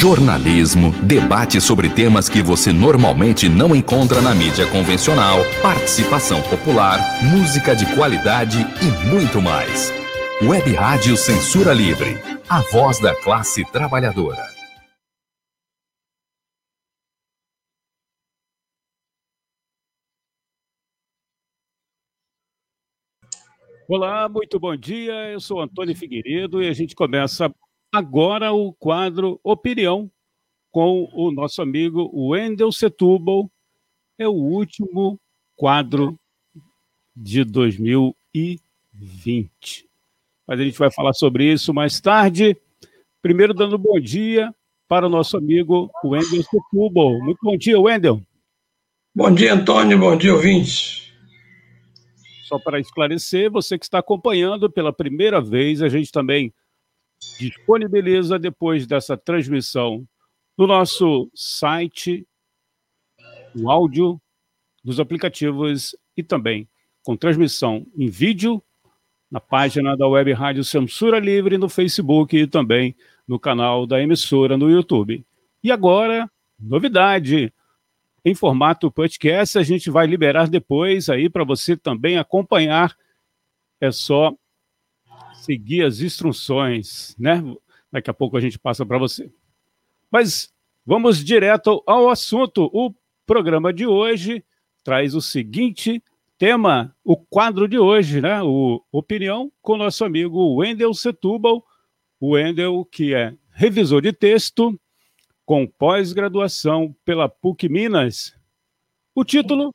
Jornalismo, debate sobre temas que você normalmente não encontra na mídia convencional, participação popular, música de qualidade e muito mais. Web Rádio Censura Livre, a voz da classe trabalhadora. Olá, muito bom dia. Eu sou Antônio Figueiredo e a gente começa agora o quadro Opinião com o nosso amigo Wendel Setúbal. É o último quadro de 2020. Mas a gente vai falar sobre isso mais tarde. Primeiro, dando bom dia para o nosso amigo Wendel Setúbal. Muito bom dia, Wendel. Bom dia, Antônio. Bom dia, ouvintes. Só para esclarecer, você que está acompanhando pela primeira vez, a gente também disponibiliza depois dessa transmissão no nosso site o áudio dos aplicativos e também com transmissão em vídeo na página da Web Rádio Censura Livre no Facebook e também no canal da emissora no YouTube. E agora, novidade, em formato podcast. A gente vai liberar depois aí para você também acompanhar. É só seguir as instruções, né? Daqui a pouco a gente passa para você. Mas vamos direto ao assunto. O programa de hoje traz o seguinte tema, o quadro de hoje, né? O Opinião com nosso amigo Wendel Setúbal. O Wendel, que é revisor de texto, com pós-graduação pela PUC Minas. O título: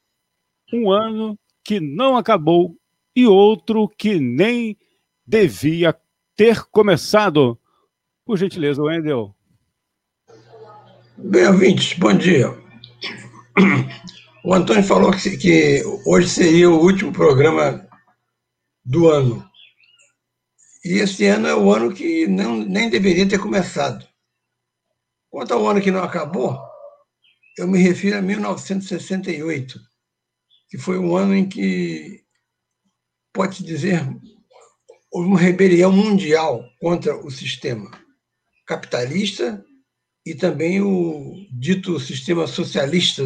Um ano que não acabou e outro que nem devia ter começado. Por gentileza, Wendel. Bem, ouvintes, bom dia. O Antônio falou que, que hoje seria o último programa do ano. E esse ano é o ano que não, nem deveria ter começado. Quanto ao ano que não acabou, eu me refiro a 1968, que foi um ano em que, pode-se dizer, houve uma rebelião mundial contra o sistema capitalista e também o dito sistema socialista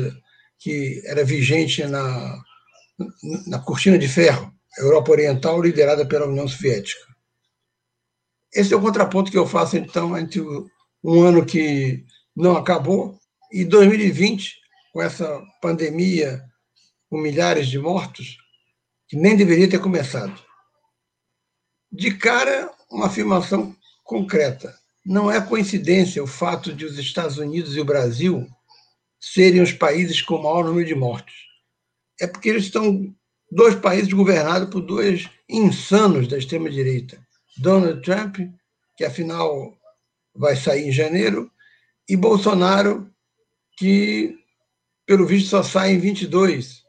que era vigente na, na cortina de ferro, Europa Oriental, liderada pela União Soviética. Esse é o contraponto que eu faço, então, entre um ano que não acabou, e 2020, com essa pandemia, com milhares de mortos, que nem deveria ter começado. De cara, uma afirmação concreta. Não é coincidência o fato de os Estados Unidos e o Brasil serem os países com o maior número de mortes. É porque eles estão dois países governados por dois insanos da extrema-direita. Donald Trump, que afinal vai sair em janeiro, e Bolsonaro, que, pelo visto, só sai em 22,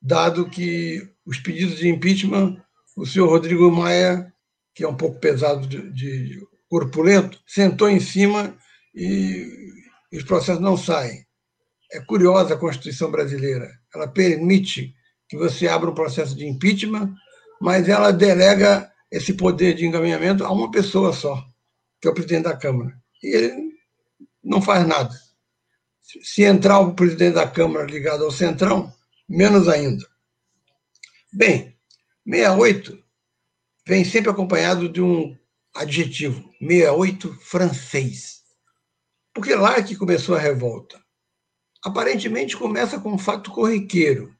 dado que os pedidos de impeachment, o senhor Rodrigo Maia, que é um pouco pesado de, de corpulento, sentou em cima e, os processos não saem. É curiosa a Constituição brasileira. Ela permite que você abra um processo de impeachment, mas ela delega esse poder de encaminhamento a uma pessoa só que é o presidente da Câmara. E ele não faz nada. Se entrar o presidente da Câmara ligado ao Centrão, menos ainda. Bem, 68 vem sempre acompanhado de um adjetivo, 68 francês. Porque lá é que começou a revolta. Aparentemente começa com um fato corriqueiro.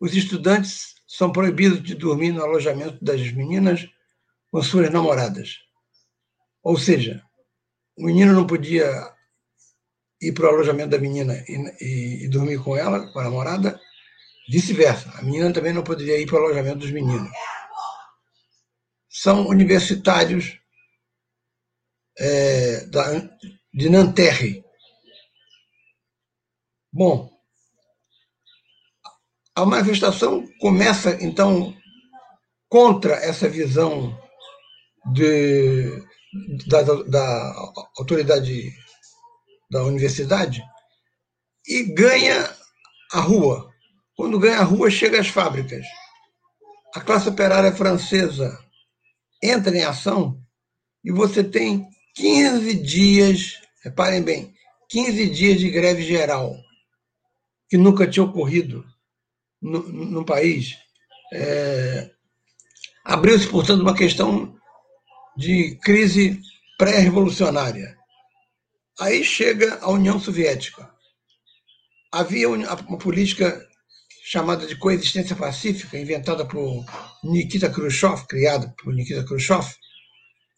Os estudantes são proibidos de dormir no alojamento das meninas com suas namoradas. Ou seja, o menino não podia ir para o alojamento da menina e, e, e, dormir com ela, com a namorada, vice-versa. A menina também não poderia ir para o alojamento dos meninos. São universitários é, da, de Nanterre. Bom, a manifestação começa, então, contra essa visão de da, da autoridade da universidade e ganha a rua. Quando ganha a rua, chega às fábricas. A classe operária francesa entra em ação e você tem 15 dias, reparem bem, 15 dias de greve geral, que nunca tinha ocorrido no, no país. É, Abriu-se, portanto, uma questão de crise pré-revolucionária. Aí chega a União Soviética. Havia uma política chamada de coexistência pacífica, inventada por Nikita Khrushchev, criada por Nikita Khrushchev,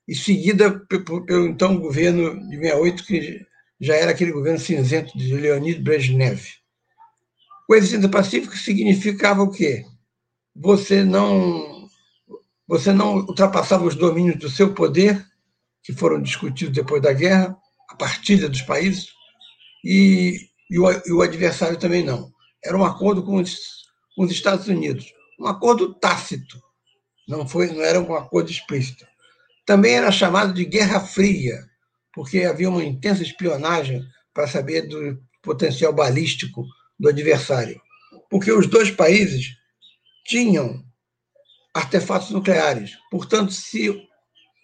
e seguida pelo então governo de 68, que já era aquele governo cinzento de Leonid Brezhnev. Coexistência pacífica significava o quê? Você não você não ultrapassava os domínios do seu poder, que foram discutidos depois da guerra, a partilha dos países, e, e, o, e o, adversário também não. Era um acordo com os, com os Estados Unidos, um acordo tácito, não, foi, não era um acordo explícito. Também era chamado de Guerra Fria, porque havia uma intensa espionagem para saber do potencial balístico do adversário. Porque os dois países tinham artefatos nucleares. Portanto, se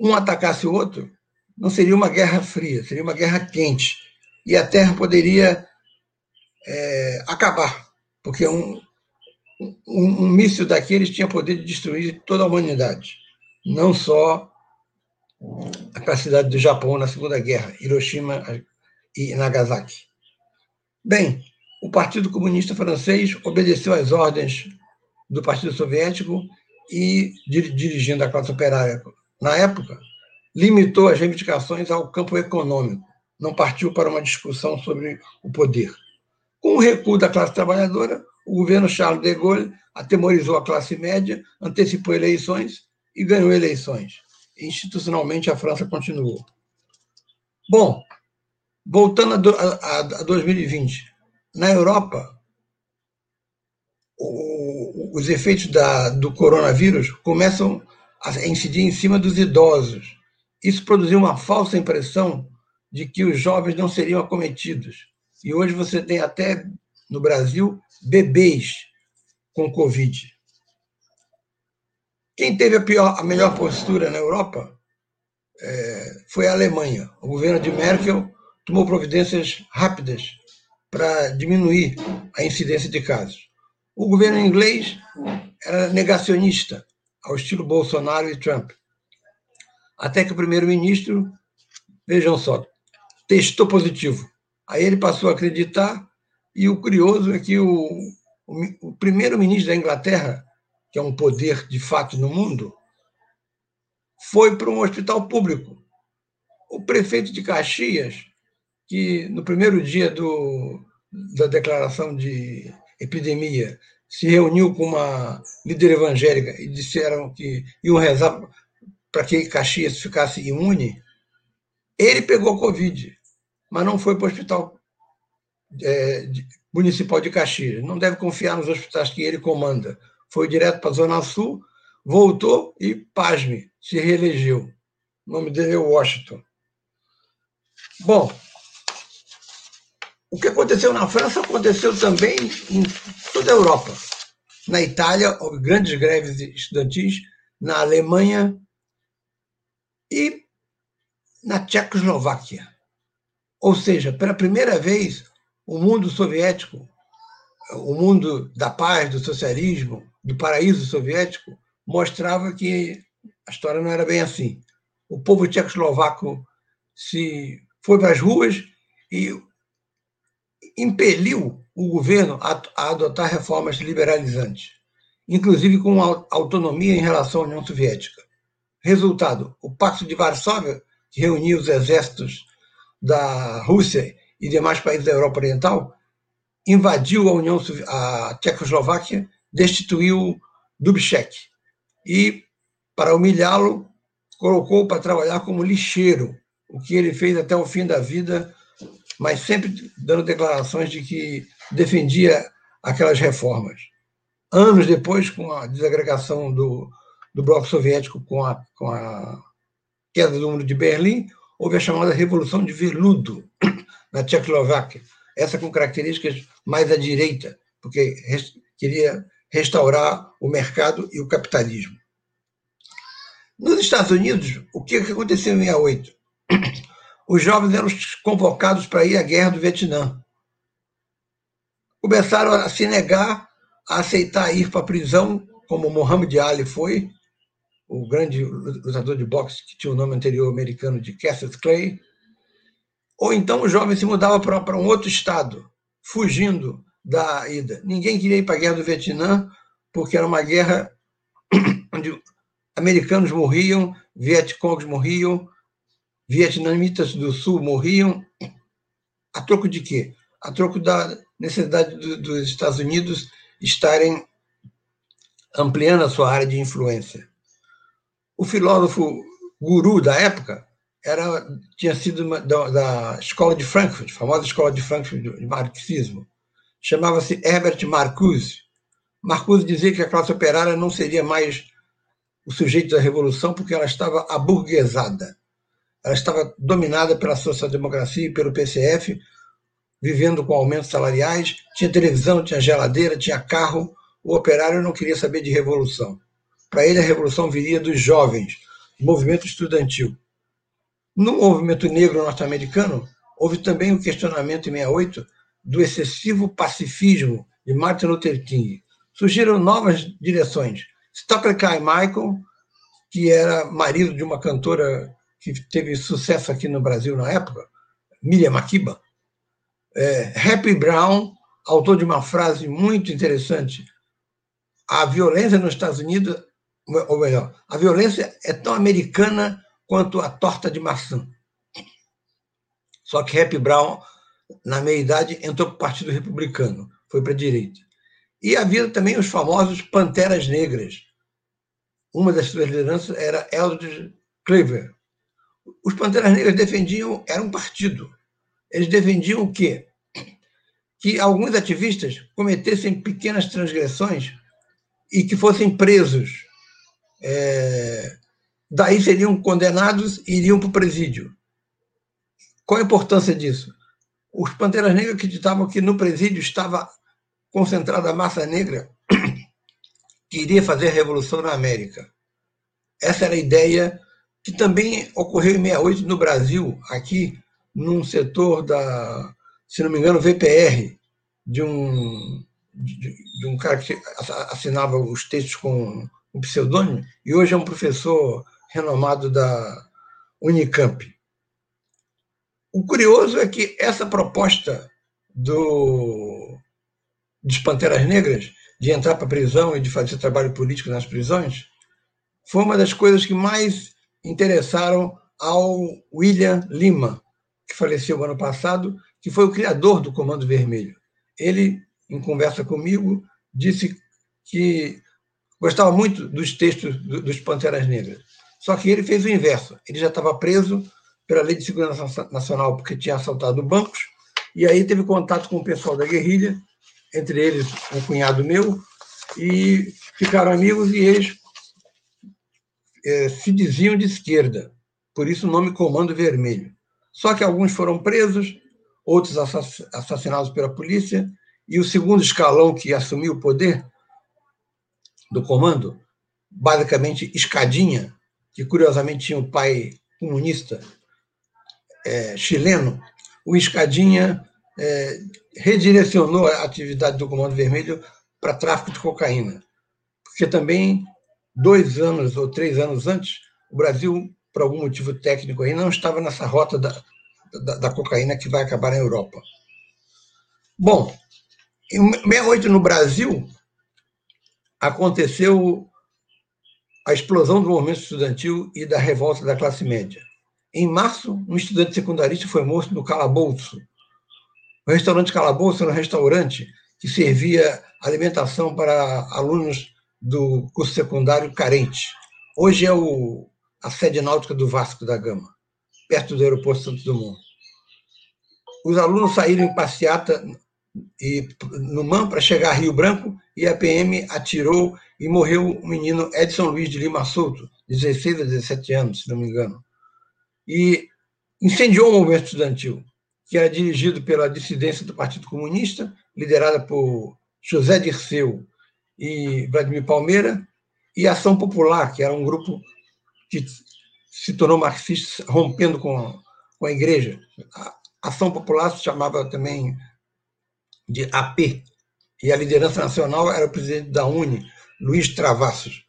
um atacasse o outro, não seria uma guerra fria, seria uma guerra quente. E a Terra poderia é, acabar, porque um, um, um míssil daqueles tinha poder de destruir toda a humanidade, não só a capacidade do Japão na Segunda Guerra, Hiroshima e Nagasaki. Bem, o Partido Comunista Francês obedeceu às ordens do Partido Soviético e, dirigindo a classe operária na época, limitou as reivindicações ao campo econômico, não partiu para uma discussão sobre o poder. Com o recuo da classe trabalhadora, o governo Charles de Gaulle atemorizou a classe média, antecipou eleições e ganhou eleições. Institucionalmente, a França continuou. Bom, voltando a, 2020, na Europa, os efeitos da, do coronavírus começam a incidir em cima dos idosos. Isso produziu uma falsa impressão de que os jovens não seriam acometidos. E hoje você tem até no Brasil bebês com Covid. Quem teve a, pior, a melhor postura na Europa é, foi a Alemanha. O governo de Merkel tomou providências rápidas para diminuir a incidência de casos. O governo inglês era negacionista, ao estilo Bolsonaro e Trump. Até que o primeiro-ministro, vejam só, testou positivo. Aí ele passou a acreditar, e o curioso é que o, o, o primeiro-ministro da Inglaterra, que é um poder de fato no mundo, foi para um hospital público. O prefeito de Caxias, que no primeiro dia do, da declaração de epidemia, se reuniu com uma líder evangélica e disseram que iam rezar para que Caxias ficasse imune, ele pegou Covid, mas não foi para o hospital é, municipal de Caxias. Não deve confiar nos hospitais que ele comanda. Foi direto para a Zona Sul, voltou e, pasme, se reelegeu. O nome dele é Washington. Bom, o que aconteceu na França aconteceu também em toda a Europa. Na Itália, houve grandes greves estudantis, na Alemanha e na Tchecoslováquia. Ou seja, pela primeira vez, o mundo soviético, o mundo da paz, do socialismo, do paraíso soviético, mostrava que a história não era bem assim. O povo tchecoslovaco se foi para as ruas e impeliu o governo a, adotar reformas liberalizantes, inclusive com autonomia em relação à União Soviética. Resultado: o Pacto de Varsóvia, que reunia os exércitos da Rússia e demais países da Europa Oriental, invadiu a União a Tchecoslováquia, destituiu Dubček e, para humilhá-lo, colocou para trabalhar como lixeiro, o que ele fez até o fim da vida mas sempre dando declarações de que defendia aquelas reformas. Anos depois, com a desagregação do, do bloco soviético, com a, com a queda do muro de Berlim, houve a chamada Revolução de Veludo na Tchecoslováquia, essa com características mais à direita, porque queria restaurar o mercado e o capitalismo. Nos Estados Unidos, o que aconteceu em 68? os jovens eram convocados para ir à guerra do Vietnã. Começaram a se negar a aceitar ir para a prisão, como Muhammad Ali foi, o grande lutador de boxe que tinha o nome anterior americano de Cassius Clay. Ou então o jovem se mudava para um outro estado, fugindo da ida. Ninguém queria ir para a guerra do Vietnã, porque era uma guerra onde americanos morriam, vietcongs morriam, vietnamitas do sul morriam. A troco de quê? A troco da necessidade do, dos Estados Unidos estarem ampliando a sua área de influência. O filósofo guru da época era tinha sido uma, da, da, escola de Frankfurt, famosa escola de Frankfurt de marxismo. Chamava-se Herbert Marcuse. Marcuse dizia que a classe operária não seria mais o sujeito da revolução porque ela estava aburguesada. Ela estava dominada pela social-democracia e pelo PCF, vivendo com aumentos salariais, tinha televisão, tinha geladeira, tinha carro. O operário não queria saber de revolução. Para ele, a revolução viria dos jovens, do movimento estudantil. No movimento negro norte-americano, houve também o questionamento em 68 do excessivo pacifismo de Martin Luther King. Surgiram novas direções. Stokely Carmichael, que era marido de uma cantora que teve sucesso aqui no Brasil na época, Miriam Makeba, é, Happy Brown, autor de uma frase muito interessante: a violência nos Estados Unidos, ou melhor, a violência é tão americana quanto a torta de maçã. Só que Happy Brown, na meia-idade, entrou para o Partido Republicano, foi para a direita. E havia também os famosos Panteras Negras. Uma das suas lideranças era Eldridge Cleaver. Os Panteras Negras defendiam, era um partido, eles defendiam o quê? Que alguns ativistas cometessem pequenas transgressões e que fossem presos. É, daí seriam condenados e iriam para o presídio. Qual a importância disso? Os Panteras Negras acreditavam que no presídio estava concentrada a massa negra que iria fazer a revolução na América. Essa era a ideia que também ocorreu em 68 no Brasil, aqui num setor da, se não me engano, VPR, de um, de, de um cara que assinava os textos com um pseudônimo, e hoje é um professor renomado da Unicamp. O curioso é que essa proposta do, dos Panteras Negras, de entrar para a prisão e de fazer trabalho político nas prisões, foi uma das coisas que mais interessaram ao William Lima, que faleceu ano passado, que foi o criador do Comando Vermelho. Ele, em conversa comigo, disse que gostava muito dos textos dos Panteras Negras. Só que ele fez o inverso. Ele já estava preso pela Lei de Segurança Nacional porque tinha assaltado bancos, e aí teve contato com o pessoal da guerrilha, entre eles um cunhado meu, e ficaram amigos e eles é, se diziam de esquerda, por isso o nome Comando Vermelho. Só que alguns foram presos, outros assassinados pela polícia, e o segundo escalão que assumiu o poder do comando, basicamente Escadinha, que curiosamente tinha um pai comunista é, chileno, o Escadinha é, redirecionou a atividade do Comando Vermelho para tráfico de cocaína, porque também dois anos ou três anos antes, o Brasil por algum motivo técnico aí, não estava nessa rota da, da, da cocaína que vai acabar na Europa. Bom, em 68 no Brasil, aconteceu a explosão do movimento estudantil e da revolta da classe média. Em março, um estudante secundarista foi morto no Calabouço. O restaurante Calabouço era um restaurante que servia alimentação para alunos do curso secundário carente. Hoje é o a sede náutica do Vasco da Gama, perto do aeroporto Santos Dumont. Os alunos saíram em passeata e, no MAN para chegar a Rio Branco e a PM atirou e morreu o menino Edson Luiz de Lima Souto, 16 a 17 anos, se não me engano. E incendiou o movimento estudantil, que era dirigido pela dissidência do Partido Comunista, liderada por José Dirceu e Vladimir Palmeira, e Ação Popular, que era um grupo que se tornou marxista, rompendo com, com a igreja. A Ação Popular se chamava também de AP, e a liderança nacional era o presidente da UNE, Luiz Travassos.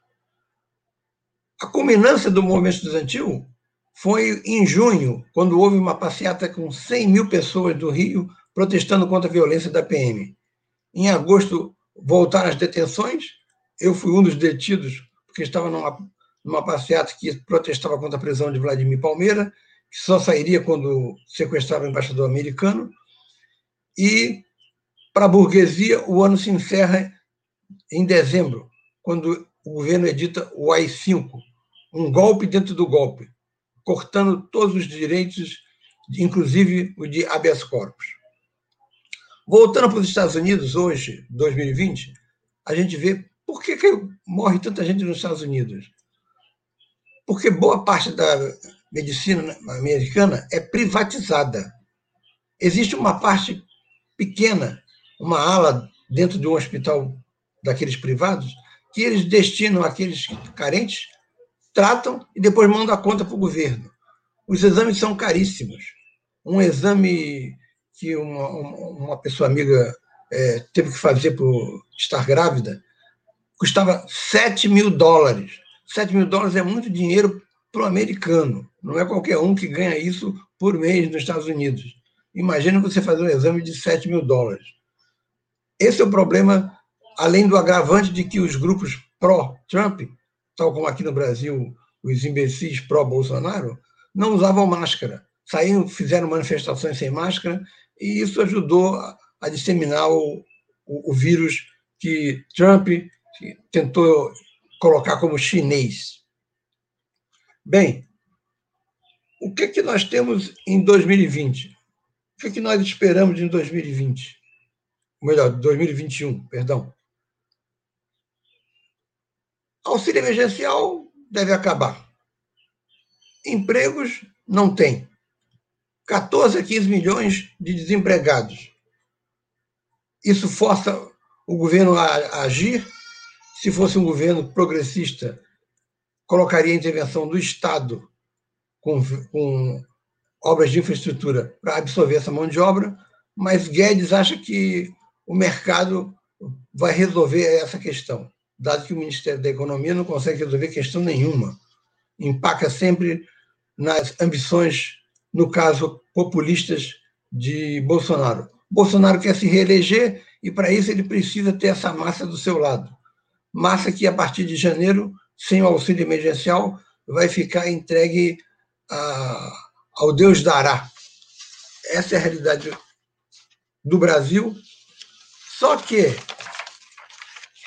A culminância do movimento estudantil foi em junho, quando houve uma passeata com 100 mil pessoas do Rio protestando contra a violência da PM. Em agosto, voltaram as detenções. Eu fui um dos detidos, porque estava numa, numa passeata que protestava contra a prisão de Vladimir Palmeira, que só sairia quando sequestrava o embaixador americano. E, para a burguesia, o ano se encerra em dezembro, quando o governo edita o AI-5, um golpe dentro do golpe, cortando todos os direitos, inclusive o de habeas corpus. Voltando para os Estados Unidos, hoje, 2020, a gente vê por que, que morre tanta gente nos Estados Unidos. Porque boa parte da medicina americana é privatizada. Existe uma parte pequena, uma ala dentro de um hospital daqueles privados, que eles destinam aqueles carentes, tratam e depois mandam a conta para o governo. Os exames são caríssimos. Um exame que uma, uma pessoa amiga é, teve que fazer por estar grávida, custava 7 mil dólares. 7 mil dólares é muito dinheiro para o americano. Não é qualquer um que ganha isso por mês nos Estados Unidos. Imagina você fazer um exame de 7 mil dólares. Esse é o problema, além do agravante de que os grupos pró-Trump, tal como aqui no Brasil, os imbecis pró-Bolsonaro, não usavam máscara. Saíram, fizeram manifestações sem máscara e isso ajudou a, disseminar o, o, o vírus que Trump tentou colocar como chinês. Bem, o que, é que nós temos em 2020? O que, é que nós esperamos em 2020? Melhor, 2021, perdão. Auxílio emergencial deve acabar. Empregos não tem. 14 a 15 milhões de desempregados. Isso força o governo a agir. Se fosse um governo progressista, colocaria a intervenção do Estado com, com obras de infraestrutura para absorver essa mão de obra, mas Guedes acha que o mercado vai resolver essa questão, dado que o Ministério da Economia não consegue resolver questão nenhuma. Empaca sempre nas ambições no caso, populistas de Bolsonaro. Bolsonaro quer se reeleger e, para isso, ele precisa ter essa massa do seu lado. Massa que, a partir de janeiro, sem o auxílio emergencial, vai ficar entregue a, ao Deus dará. Essa é a realidade do Brasil. Só que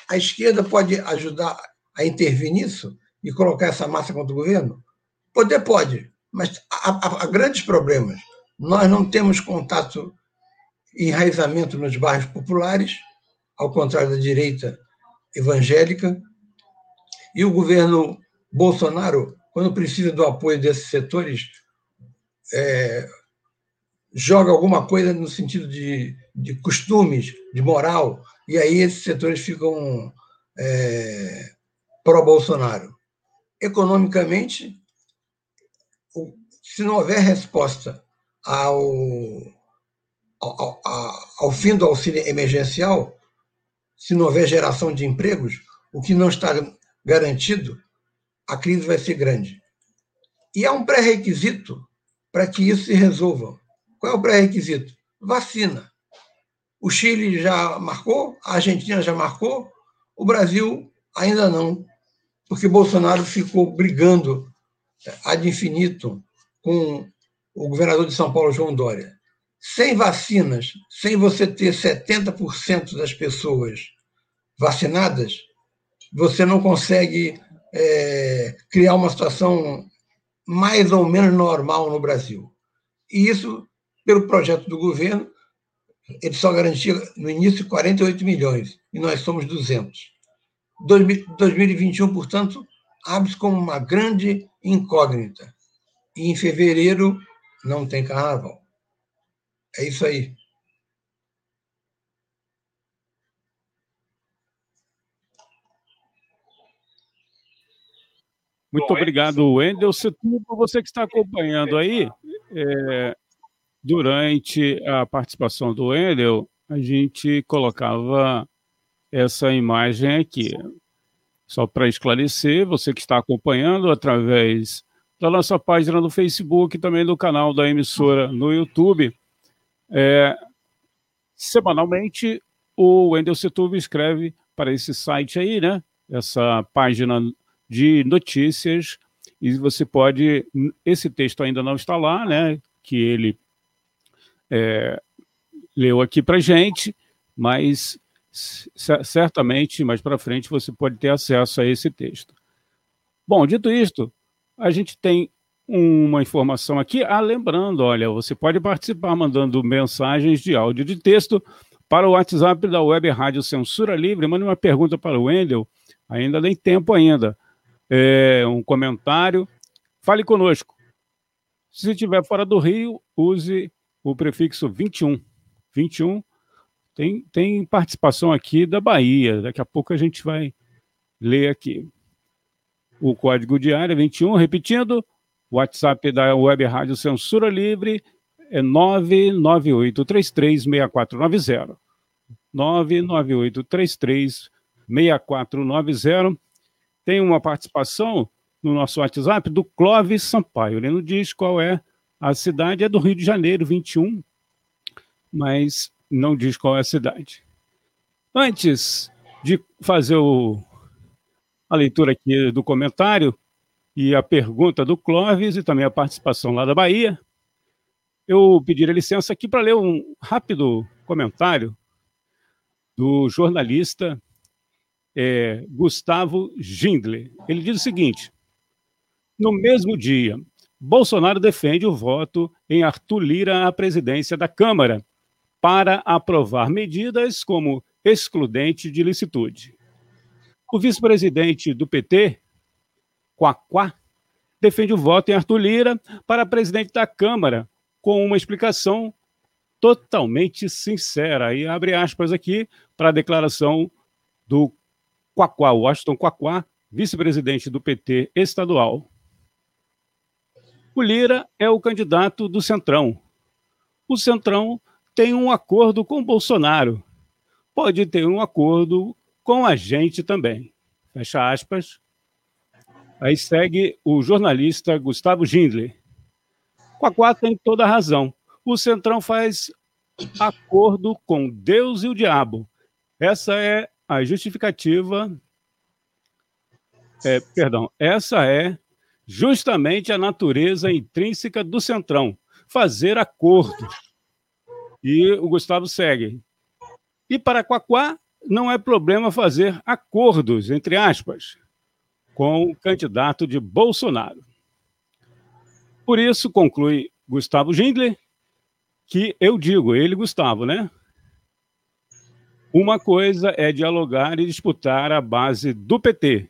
a esquerda pode ajudar a intervir nisso e colocar essa massa contra o governo? Poder pode, mas há, há, grandes problemas. Nós não temos contato, enraizamento nos bairros populares, ao contrário da direita evangélica. E o governo Bolsonaro, quando precisa do apoio desses setores, é, joga alguma coisa no sentido de, de costumes, de moral, e aí esses setores ficam é, pró-Bolsonaro. Economicamente, se não houver resposta ao, ao, ao, ao fim do auxílio emergencial, se não houver geração de empregos, o que não está garantido, a crise vai ser grande. E há um pré-requisito para que isso se resolva. Qual é o pré-requisito? Vacina. O Chile já marcou, a Argentina já marcou, o Brasil ainda não, porque Bolsonaro ficou brigando ad infinitum com o governador de São Paulo, João Dória. Sem vacinas, sem você ter 70% das pessoas vacinadas, você não consegue é, criar uma situação mais ou menos normal no Brasil. E isso, pelo projeto do governo, ele só garantia no início 48 milhões, e nós somos 200. 2021, portanto, abre-se como uma grande incógnita. E em fevereiro não tem carnaval. É isso aí. Muito obrigado, Wendel por você que está acompanhando aí. É, durante a participação do Wendel, a gente colocava essa imagem aqui. Só para esclarecer, você que está acompanhando através da nossa página no Facebook também do canal da emissora no YouTube, é, semanalmente o Wendel Setúbal escreve para esse site aí, né? Essa página de notícias e você pode. Esse texto ainda não está lá, né? Que ele é, leu aqui para gente, mas certamente mais para frente você pode ter acesso a esse texto. Bom, dito isto, a gente tem uma informação aqui. Ah, lembrando, olha, você pode participar mandando mensagens de áudio de texto para o WhatsApp da Web Rádio Censura Livre. Mande uma pergunta para o Wendel, ainda tem tempo ainda. É, um comentário. Fale conosco. Se estiver fora do Rio, use o prefixo 21. 21 tem, tem participação aqui da Bahia. Daqui a pouco a gente vai ler aqui. O código de área 21, repetindo, WhatsApp da Web Rádio Censura Livre é 998336490. 998336490. Tem uma participação no nosso WhatsApp do Clóvis Sampaio. Ele não diz qual é a cidade, é do Rio de Janeiro, 21, mas não diz qual é a cidade. Antes de fazer o, a leitura aqui do comentário e a pergunta do Clóvis e também a participação lá da Bahia, eu pediria licença aqui para ler um rápido comentário do jornalista é, Gustavo Gindler. Ele diz o seguinte: no mesmo dia, Bolsonaro defende o voto em Arthur Lira à presidência da Câmara para aprovar medidas como excludente de licitude. O vice-presidente do PT, Quaquá, defende o voto em Arthur Lira para presidente da Câmara, com uma explicação totalmente sincera. E abre aspas aqui para a declaração do Quaquá, Washington Quaquá, vice-presidente do PT estadual. O Lira é o candidato do Centrão. O Centrão tem um acordo com Bolsonaro. Pode ter um acordo com a gente também. Fecha aspas. Aí segue o jornalista Gustavo Gindler. Quaquá tem toda a razão. O Centrão faz acordo com Deus e o diabo. Essa é a justificativa. É, perdão, essa é justamente a natureza intrínseca do Centrão, fazer acordos. E o Gustavo segue. E para Quaquá, não é problema fazer acordos, entre aspas, com o candidato de Bolsonaro. Por isso, conclui Gustavo Gindler, que eu digo, ele, Gustavo, né? Uma coisa é dialogar e disputar a base do PT.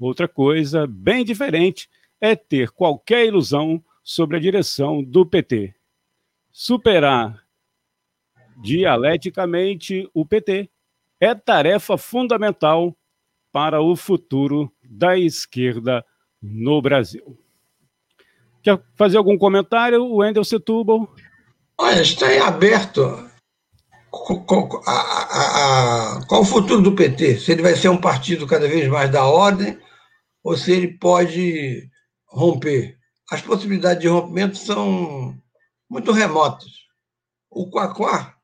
Outra coisa, bem diferente, é ter qualquer ilusão sobre a direção do PT. Superar dialeticamente o PT é tarefa fundamental para o futuro da esquerda no Brasil. Quer fazer algum comentário, Wendel Setúbal? Olha, está em aberto qual o futuro do PT? Se ele vai ser um partido cada vez mais da ordem ou se ele pode romper. As possibilidades de rompimento são muito remotas. O Quaquá,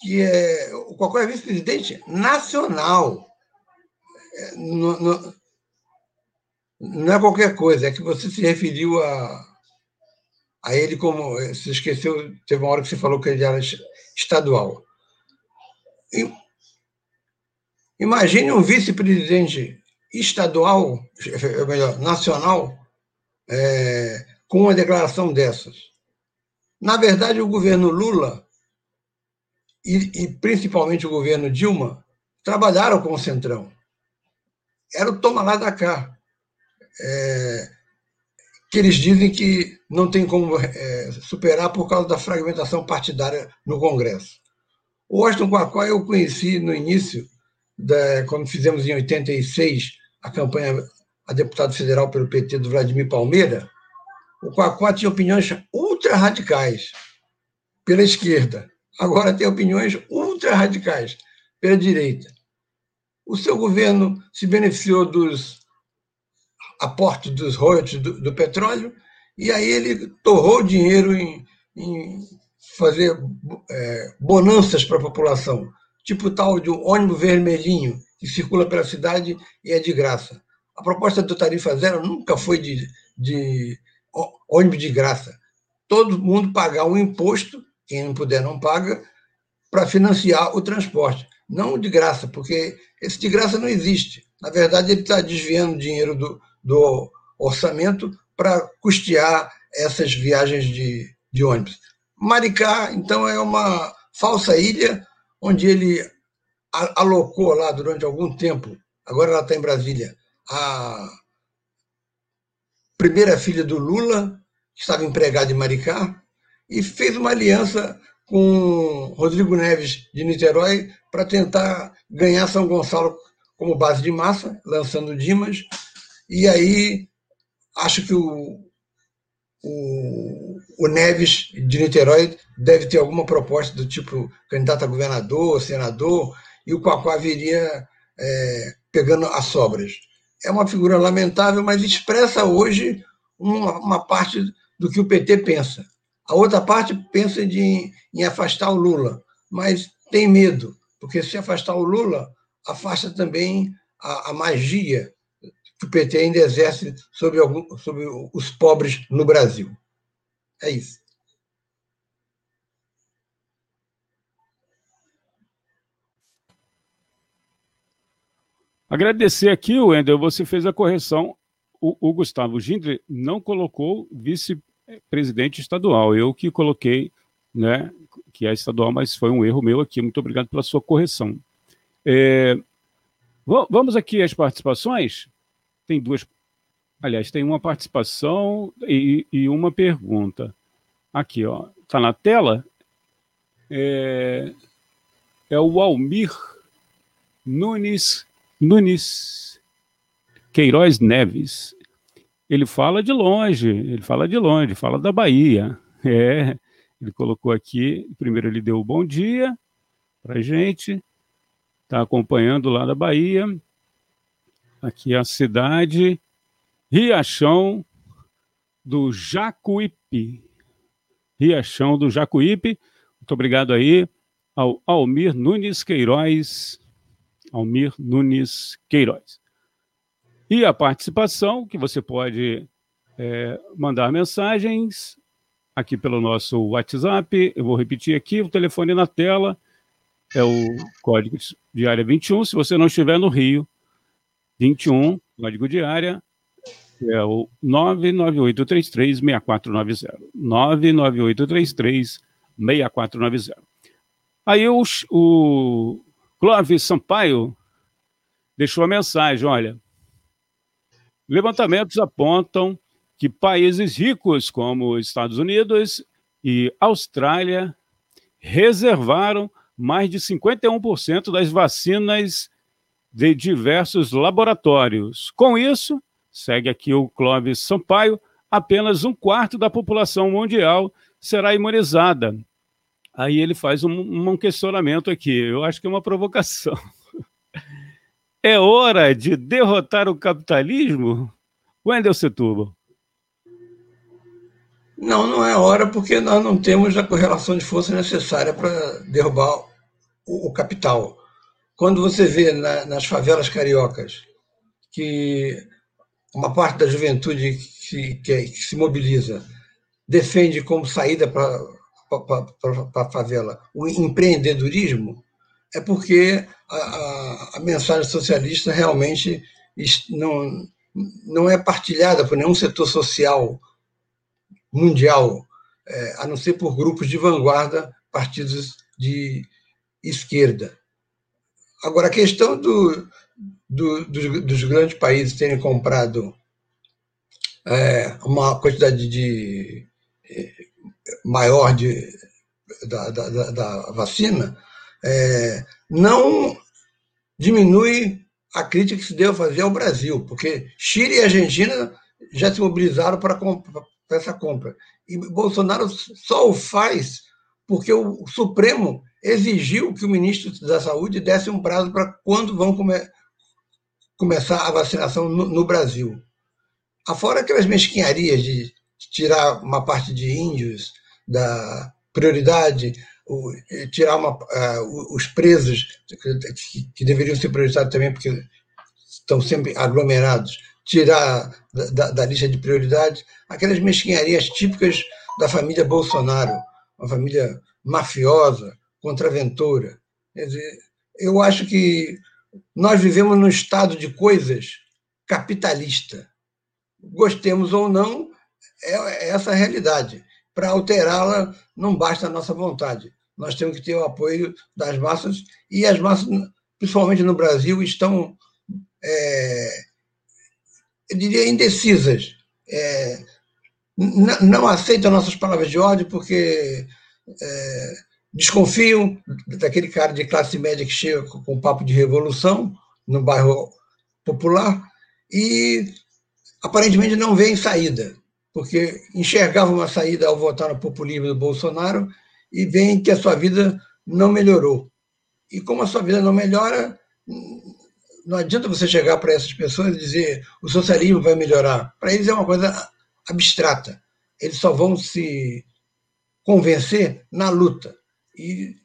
que é o Quaquá é vice-presidente nacional. É, não, não, não, é qualquer coisa, é que você se referiu a, a ele como. Você esqueceu, teve uma hora que você falou que ele era estadual. Imagine um vice-presidente estadual, melhor, nacional, é, com uma declaração dessas. Na verdade, o governo Lula e, e, principalmente o governo Dilma trabalharam com o Centrão. Era o toma lá da cá. É, que eles dizem que não tem como é, superar por causa da fragmentação partidária no Congresso. O Washington Quacó eu conheci no início, da, quando fizemos em 86 a campanha a deputado federal pelo PT do Vladimir Palmeira, o Quacó tinha opiniões ultra radicais pela esquerda. Agora tem opiniões ultra radicais pela direita. O seu governo se beneficiou dos aportes dos royalties do, do petróleo e aí ele torrou dinheiro em, em fazer é, bonanças para a população, tipo tal de um ônibus vermelhinho que circula pela cidade e é de graça. A proposta do Tarifa Zero nunca foi de, de ônibus de graça. Todo mundo pagar um imposto, quem não puder não paga, para financiar o transporte. Não de graça, porque esse de graça não existe. Na verdade, ele está desviando dinheiro do, do orçamento para custear essas viagens de, de ônibus. Maricá, então, é uma falsa ilha onde ele alocou lá durante algum tempo, agora ela está em Brasília, a primeira filha do Lula, que estava empregada em Maricá, e fez uma aliança com Rodrigo Neves de Niterói para tentar ganhar São Gonçalo como base de massa, lançando Dimas. E aí acho que o, o, o Neves de Niterói deve ter alguma proposta do tipo candidato a governador, senador, e o Quaquá viria é, pegando as sobras. É uma figura lamentável, mas expressa hoje uma, uma, parte do que o PT pensa. A outra parte pensa de, em afastar o Lula, mas tem medo, porque se afastar o Lula, afasta também a, a magia que o PT ainda exerce sobre, algum, sobre os pobres no Brasil. É isso. Agradecer aqui, Wendel, você fez a correção. O, o Gustavo Gindler não colocou vice-presidente estadual. Eu que coloquei, né, que é estadual, mas foi um erro meu aqui. Muito obrigado pela sua correção. É, vamos aqui às participações. Tem duas. Aliás, tem uma participação e, e uma pergunta. Aqui, ó. Está na tela? É, é o Almir Nunes Nunes Queiroz Neves. Ele fala de longe, ele fala de longe, fala da Bahia. É, ele colocou aqui, primeiro ele deu o bom dia para gente, está acompanhando lá da Bahia. Aqui a cidade Riachão do Jacuípe. Riachão do Jacuípe. Muito obrigado aí ao Almir Nunes Queiroz Almir Nunes Queiroz. E a participação, que você pode é, mandar mensagens aqui pelo nosso WhatsApp. Eu vou repetir aqui, o telefone na tela é o código de área 21. Se você não estiver no Rio, 21, código de área, é o 99833-6490. 99833-6490. Aí o, o Clóvis Sampaio deixou a mensagem: olha, levantamentos apontam que países ricos como Estados Unidos e Austrália reservaram mais de 51% das vacinas de diversos laboratórios. Com isso, segue aqui o Clóvis Sampaio, apenas um quarto da população mundial será imunizada. Aí ele faz um, um questionamento aqui, eu acho que é uma provocação. É hora de derrotar o capitalismo? Wendel Setúbal. Não, não é hora, porque nós não temos a correlação de força necessária para derrubar o, o, capital. Quando você vê na, nas favelas cariocas que uma parte da juventude que, que, que se mobiliza defende como saída para para a favela o empreendedorismo, é porque a, a, a, mensagem socialista realmente não, não é partilhada por nenhum setor social mundial, é, a não ser por grupos de vanguarda, partidos de esquerda. Agora, a questão do, do, dos, dos, grandes países terem comprado é, uma quantidade de maior de, da, da, da vacina, é, não diminui a crítica que se deve fazer ao Brasil, porque Chile e Argentina já se mobilizaram para, para essa compra. E Bolsonaro só o faz porque o Supremo exigiu que o ministro da Saúde desse um prazo para quando vão come, começar a vacinação no, no Brasil. Afora aquelas mesquinharias de tirar uma parte de índios da prioridade, tirar uma, uh, os presos, que, que, deveriam ser priorizados também, porque estão sempre aglomerados, tirar da, da, da, lista de prioridades aquelas mesquinharias típicas da família Bolsonaro, uma família mafiosa, contraventora. Quer dizer, eu acho que nós vivemos num estado de coisas capitalista. Gostemos ou não, é, é essa a realidade. Para alterá-la, não basta a nossa vontade nós temos que ter o apoio das massas, e as massas, principalmente no Brasil, estão, é, eu diria, indecisas. É, não aceitam nossas palavras de ordem porque é, desconfiam daquele cara de classe média que chega com, com papo de revolução no bairro popular e aparentemente não veem saída, porque enxergavam uma saída ao votar no populismo do Bolsonaro e veem que a sua vida não melhorou. E como a sua vida não melhora, não adianta você chegar para essas pessoas e dizer o socialismo vai melhorar. Para eles é uma coisa abstrata. Eles só vão se convencer na luta. E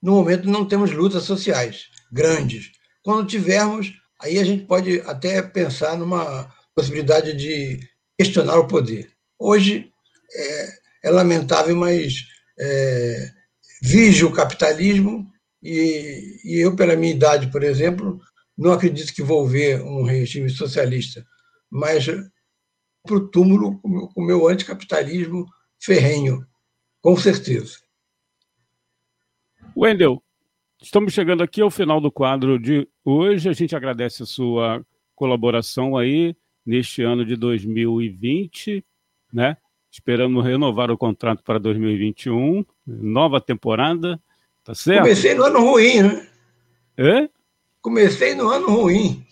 no momento não temos lutas sociais grandes. Quando tivermos, aí a gente pode até pensar numa possibilidade de questionar o poder. Hoje é, é lamentável, mas é, vige o capitalismo e, e, eu, pela minha idade, por exemplo, não acredito que vou ver um regime socialista, mas para o túmulo com o meu anticapitalismo ferrenho, com certeza. Wendel, estamos chegando aqui ao final do quadro de hoje. A gente agradece a sua colaboração aí neste ano de 2020, né? Esperamos renovar o contrato para 2021, nova temporada, tá certo? Comecei no ano ruim, né? É? Comecei no ano ruim.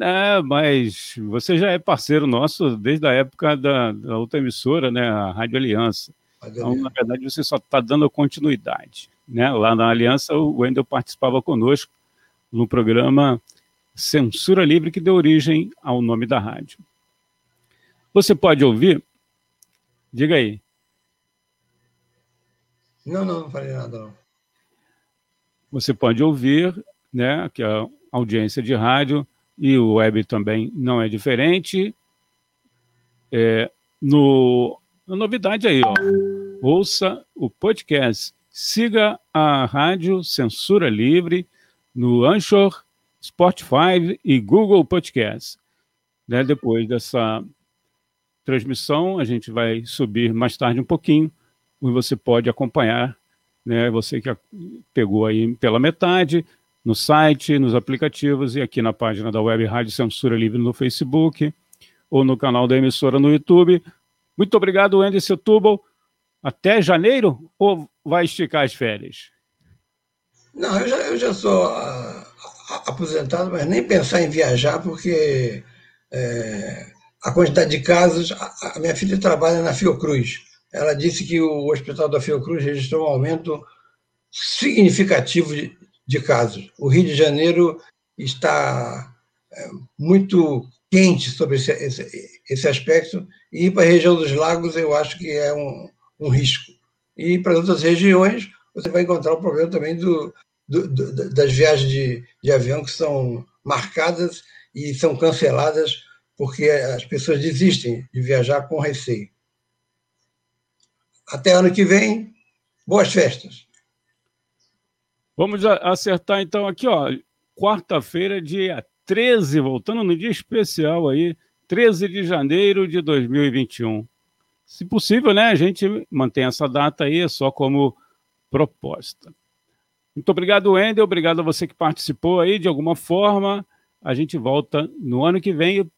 É, mas você já é parceiro nosso desde a época da, da outra emissora, né, a Rádio Aliança. Então, na verdade, você só está dando continuidade. Né? Lá na Aliança, o Wendel participava conosco no programa Censura Livre, que deu origem ao nome da rádio. Você pode ouvir? Diga aí. Não, não, não falei nada. Não. Você pode ouvir, né? Que a audiência de rádio e o web também não é diferente. É, no, a novidade aí, ó. Ouça o podcast. Siga a rádio Censura Livre no Anchor, Spotify e Google Podcast. Né, depois dessa transmissão, a gente vai subir mais tarde um pouquinho, e você pode acompanhar, né, você que pegou aí pela metade, no site, nos aplicativos e aqui na página da Web Rádio Censura Livre no Facebook ou no canal da emissora no YouTube. Muito obrigado, Andy Setúbal. Até janeiro ou vai esticar as férias? Não, eu já, eu já sou uh, aposentado, mas nem pensar em viajar, porque é, a quantidade de casos. A, a minha filha trabalha na Fiocruz. Ela disse que o hospital da Fiocruz registrou um aumento significativo de, de casos. O Rio de Janeiro está é, muito quente sobre esse, esse, esse, aspecto, e ir para a região dos lagos eu acho que é um, um risco. E para outras regiões, você vai encontrar o problema também do, do, do, das viagens de, de avião que são marcadas e são canceladas porque as pessoas desistem de viajar com receio. Até ano que vem, boas festas. Vamos acertar então aqui, ó. Quarta-feira, dia 13, voltando no dia especial aí, 13 de janeiro de 2021. Se possível, né, a gente mantém essa data aí só como proposta. Muito obrigado, Wendel. Obrigado a você que participou aí de alguma forma. A gente volta no ano que vem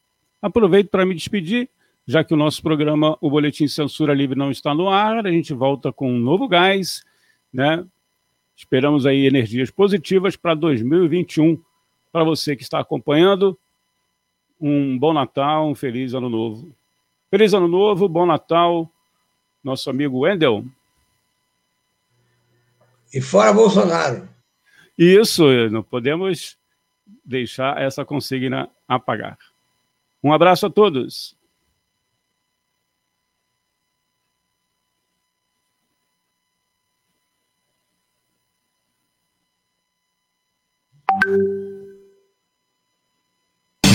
Aproveito para me despedir, já que o nosso programa, o Boletim Censura Livre, não está no ar, a gente volta com um novo gás, né? Esperamos aí energias positivas para 2021. Para você que está acompanhando, um bom Natal, um feliz ano novo. Feliz ano novo, bom Natal, nosso amigo Wendel. E fora Bolsonaro. Isso, não podemos deixar essa consigna apagar. Um abraço a todos.